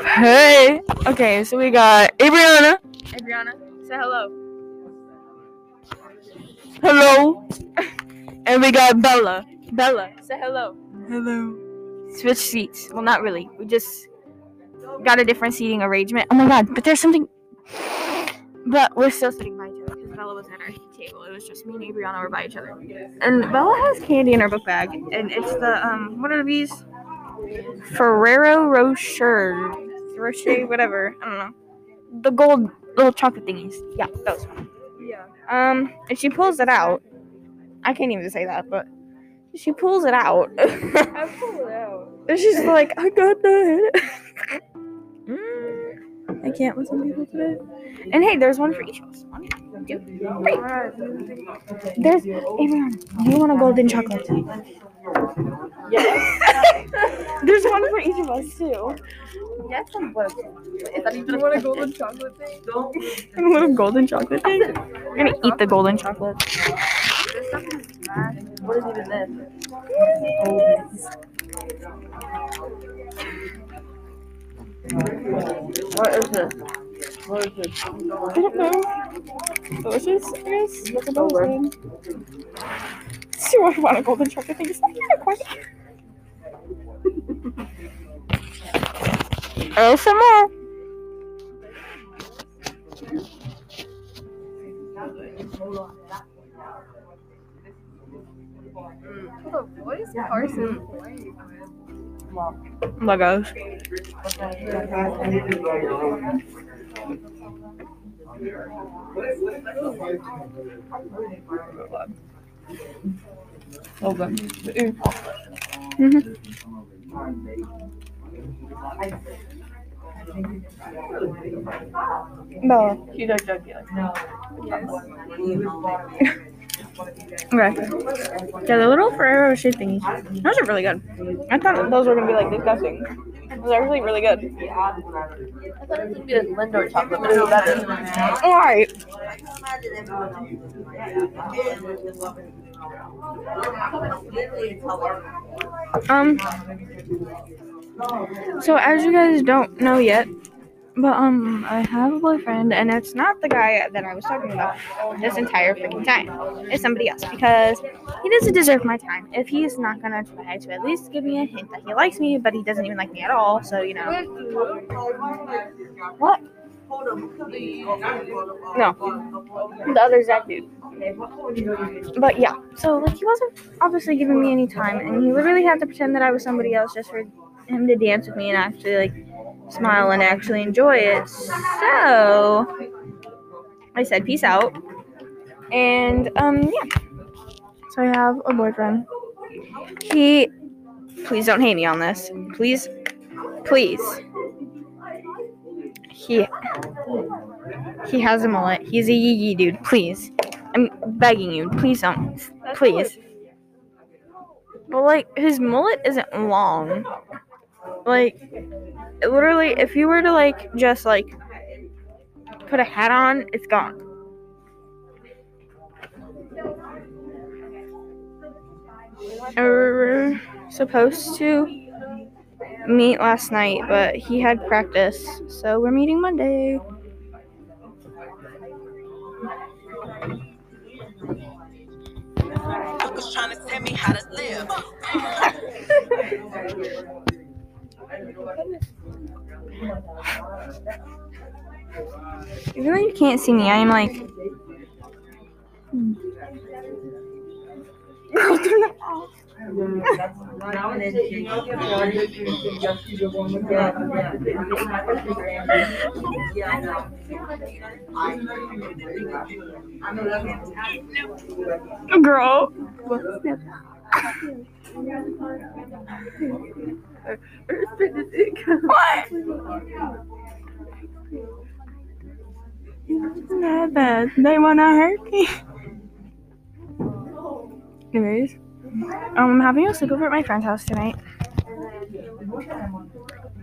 Hey. Okay, so we got Adriana. Adriana, say hello. Hello. And we got Bella. Bella, say hello. Hello. Switch seats. Well, not really. We just got a different seating arrangement. Oh my god, but there's something. But we're still sitting by each other because Bella was at our table. It was just me and Adriana were by each other. And Bella has candy in her book bag, and it's the um, what are these? Ferrero Rocher, Rocher, whatever. I don't know. The gold little chocolate thingies. Yeah, those. Yeah. Um, and she pulls it out. I can't even say that, but she pulls it out. I pulled it out. and she's like, I got that. I can't with some people today. And hey, there's one for each of us. One, two, three. There's Adriana. Do you want a golden chocolate? Yes. There's one for each of us too. yes, I'm what? Is that even what a golden chocolate thing? And a little golden chocolate thing. We're gonna eat the golden chocolate. This stuff is mad. What is even this? What is this? What is this? I don't know. Delicious, I guess. That's a Over. thing. Do you want a golden chocolate thing? Is that even a question? Oh, some more. What the voice? Carson. Legos. Okay. Mm-hmm. Bella. She's like junkie. No. Yes. Okay. Yeah, the little Ferrero Rocher thingies. Those are really good. I thought those were gonna be like disgusting. Those are actually really good. I thought it was gonna be a Lindor chocolate, but it's better. Alright. Um. So as you guys don't know yet, but um, I have a boyfriend, and it's not the guy that I was talking about this entire freaking time. It's somebody else because he doesn't deserve my time. If he's not gonna try to at least give me a hint that he likes me, but he doesn't even like me at all, so you know. What? No. The other Zach dude. But yeah, so like he wasn't obviously giving me any time, and he literally had to pretend that I was somebody else just for him to dance with me and actually like smile and actually enjoy it. So I said peace out, and um yeah. So I have a boyfriend. He, please don't hate me on this. Please, please. He he has a mullet. He's a yee yee dude. Please. I'm begging you. Please don't. Please. But like his mullet isn't long. Like literally if you were to like just like put a hat on, it's gone. We were supposed to meet last night, but he had practice, so we're meeting Monday. trying to tell me how to live. Even though you can't see me, I'm like. Girl, turn it off. Girl. What? It's not bad. They wanna hurt me. Anyways, um, I'm having a sleepover at my friend's house tonight.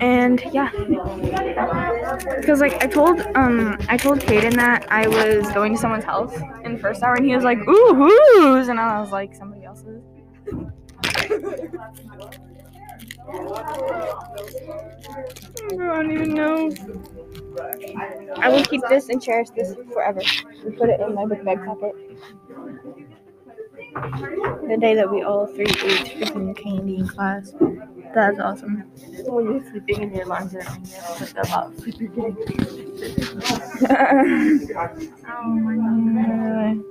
And yeah, because like I told um I told Caden that I was going to someone's house in the first hour, and he was like, "Ooh, who's?" And I was like, "Somebody else's." I don't even know. I will keep this and cherish this forever. And put it in my book bag pocket. The day that we all three ate freaking candy in class. That's awesome. When you're sleeping in your lunch and you have to put them up. oh my god.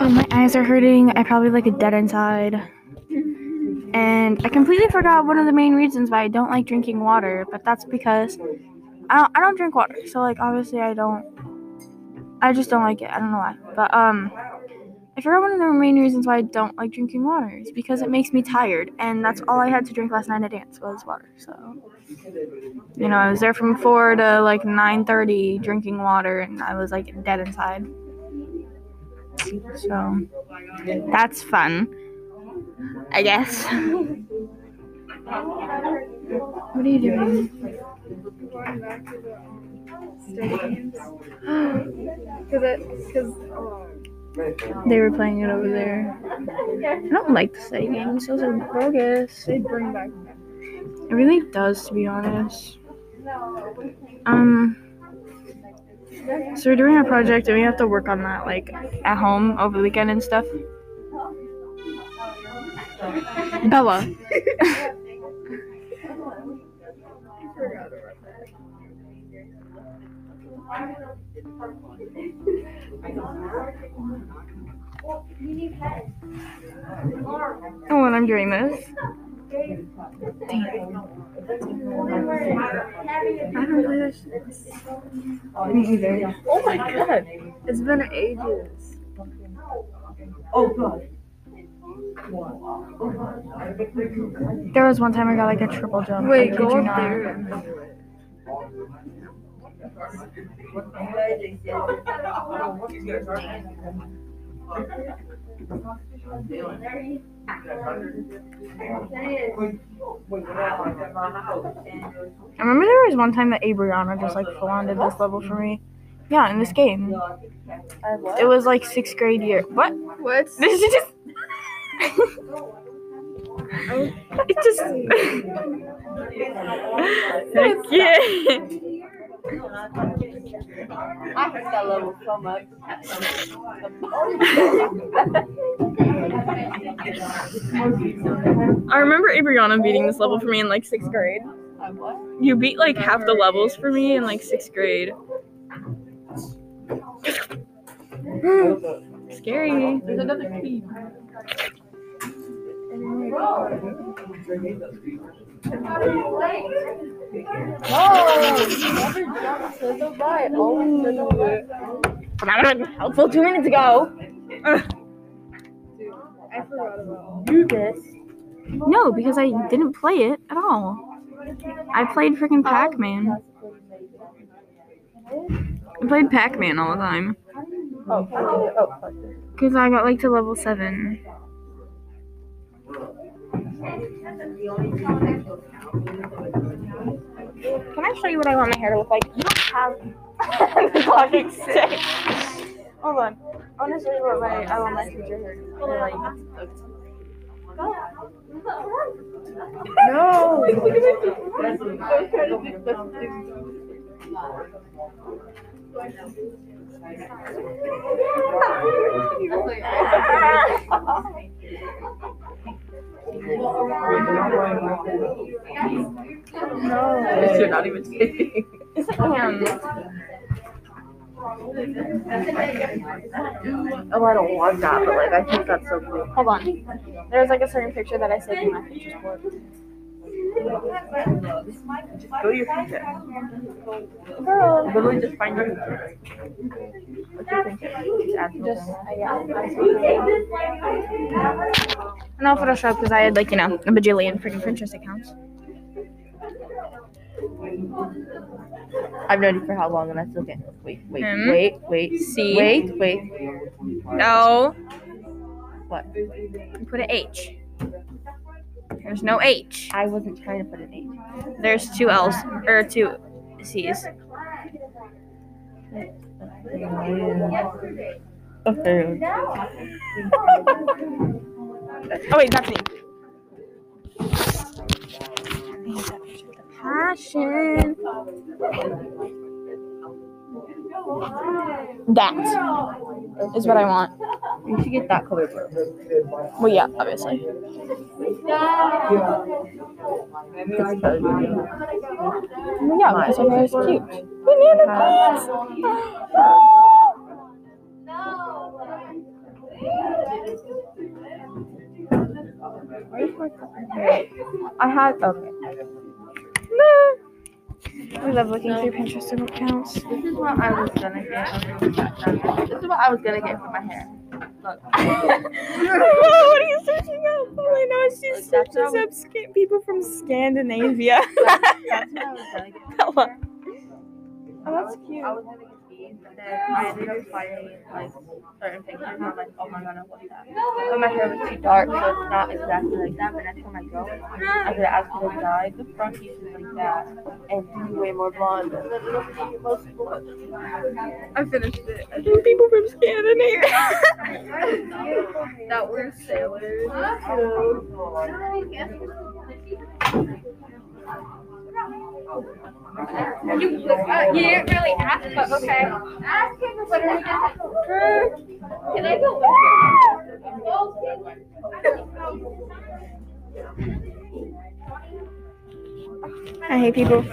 Oh, my eyes are hurting. I probably like a dead inside. And I completely forgot one of the main reasons why I don't like drinking water, but that's because I don't I don't drink water. So like obviously I don't I just don't like it. I don't know why. But um I forgot one of the main reasons why I don't like drinking water is because it makes me tired and that's all I had to drink last night at dance was water. So you know, I was there from 4 to like 9:30 drinking water and I was like dead inside. So that's fun. I guess. what are you doing? Because it, because oh. They were playing it over there. I don't like the study games. Those are bogus. they bring back. It really does, to be honest. Um. So we're doing a project and we have to work on that like at home over the weekend and stuff. Bella. Oh, and I'm doing this. Dang it. I don't play this. Me either. Oh my god! It's been ages. Oh god. There was one time I got like a triple jump. Wait, kid go you up not. there and do it. I remember there was one time that Abriana just like full on did this level for me. Yeah, in this game. It was like sixth grade year. What? What? This is just. it just. Heck yeah. I hate that level so much. I remember Abriana beating this level for me in like sixth grade. I what? You beat like half the levels for me in like sixth grade. Scary. There's another key. No! Never jump to the right. Always to the left. But that would have been helpful two minutes ago. I forgot about Do this. No, because I didn't play it at all. I played freaking Pac Man. I played Pac Man all the time. Oh. Oh. Because I got like to level 7. Can I show you what I want my hair to look like? You don't have the talking stick. Hold on. I want to show you what my I want my future hair to like. No! no. You're not even kidding. Um, Oh, I don't want that, but like, I think that's so cool. hold on. There's like a certain picture that I saved in my pictures board. Just go to your picture. Girl. Literally just find your picture. What's your picture? Just add Just, something. yeah. No Photoshop because I had like, you know, a bajillion freaking Pinterest accounts. I've known you for how long and I still can't. Wait, wait, Hmm? wait, wait. See? Wait, wait. No. What? Put an H. There's no H. I wasn't trying to put an H. There's two L's or two C's. Okay. Oh wait, that's me. Passion. That is what I want. You should get that color blue. Well, yeah, obviously. Well, yeah, because her hair is cute. Banana pants! I had okay. We love looking through Pinterest accounts. This is what I was gonna get. This is what I was gonna get for my hair. Look. what are you searching up? Oh All I know is she that's searches up sca- people from Scandinavia. That's what I was gonna get. Oh, that's cute. I was gonna but then I ended up finding like certain pictures and I'm like, oh my god, I want that. But my hair was too dark, so it's not exactly like that. But next time I go, I'm gonna ask her to dye the front pieces like that and do way more blonde. And then it'll be most I finished it. I think people from Scandinavia. that were sailors. You, uh, you didn't really ask, but okay. Ask him what are we gonna Can I go I hate people.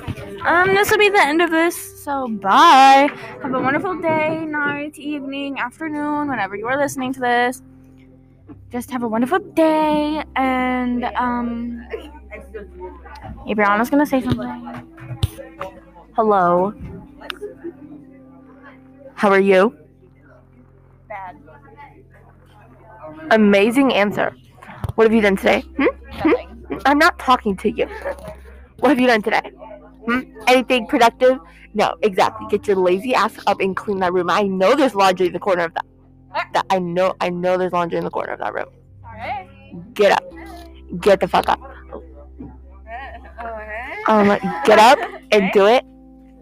Um, this will be the end of this. So bye. Have a wonderful day, night, evening, afternoon, whenever you are listening to this. Just have a wonderful day and um Hey Brianna's gonna say something. Hello. How are you? Bad. Amazing answer. What have you done today? Hmm? Hmm? I'm not talking to you. What have you done today? Hmm? Anything productive? No, exactly. Get your lazy ass up and clean that room. I know there's laundry in the corner of that. that I know. I know there's laundry in the corner of that room. Get up. Get the fuck up. Um, get up and do it.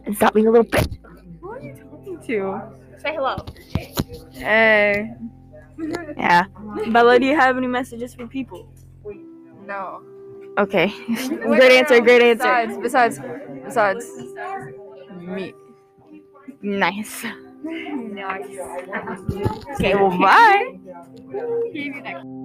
And stop being a little bitch. Who are you talking to? Say hello. Hey. Yeah. Bella, do you have any messages for people? No. Okay. great answer, great answer. Besides, besides, besides, me. Nice. Nice. Okay, well, bye. See you next.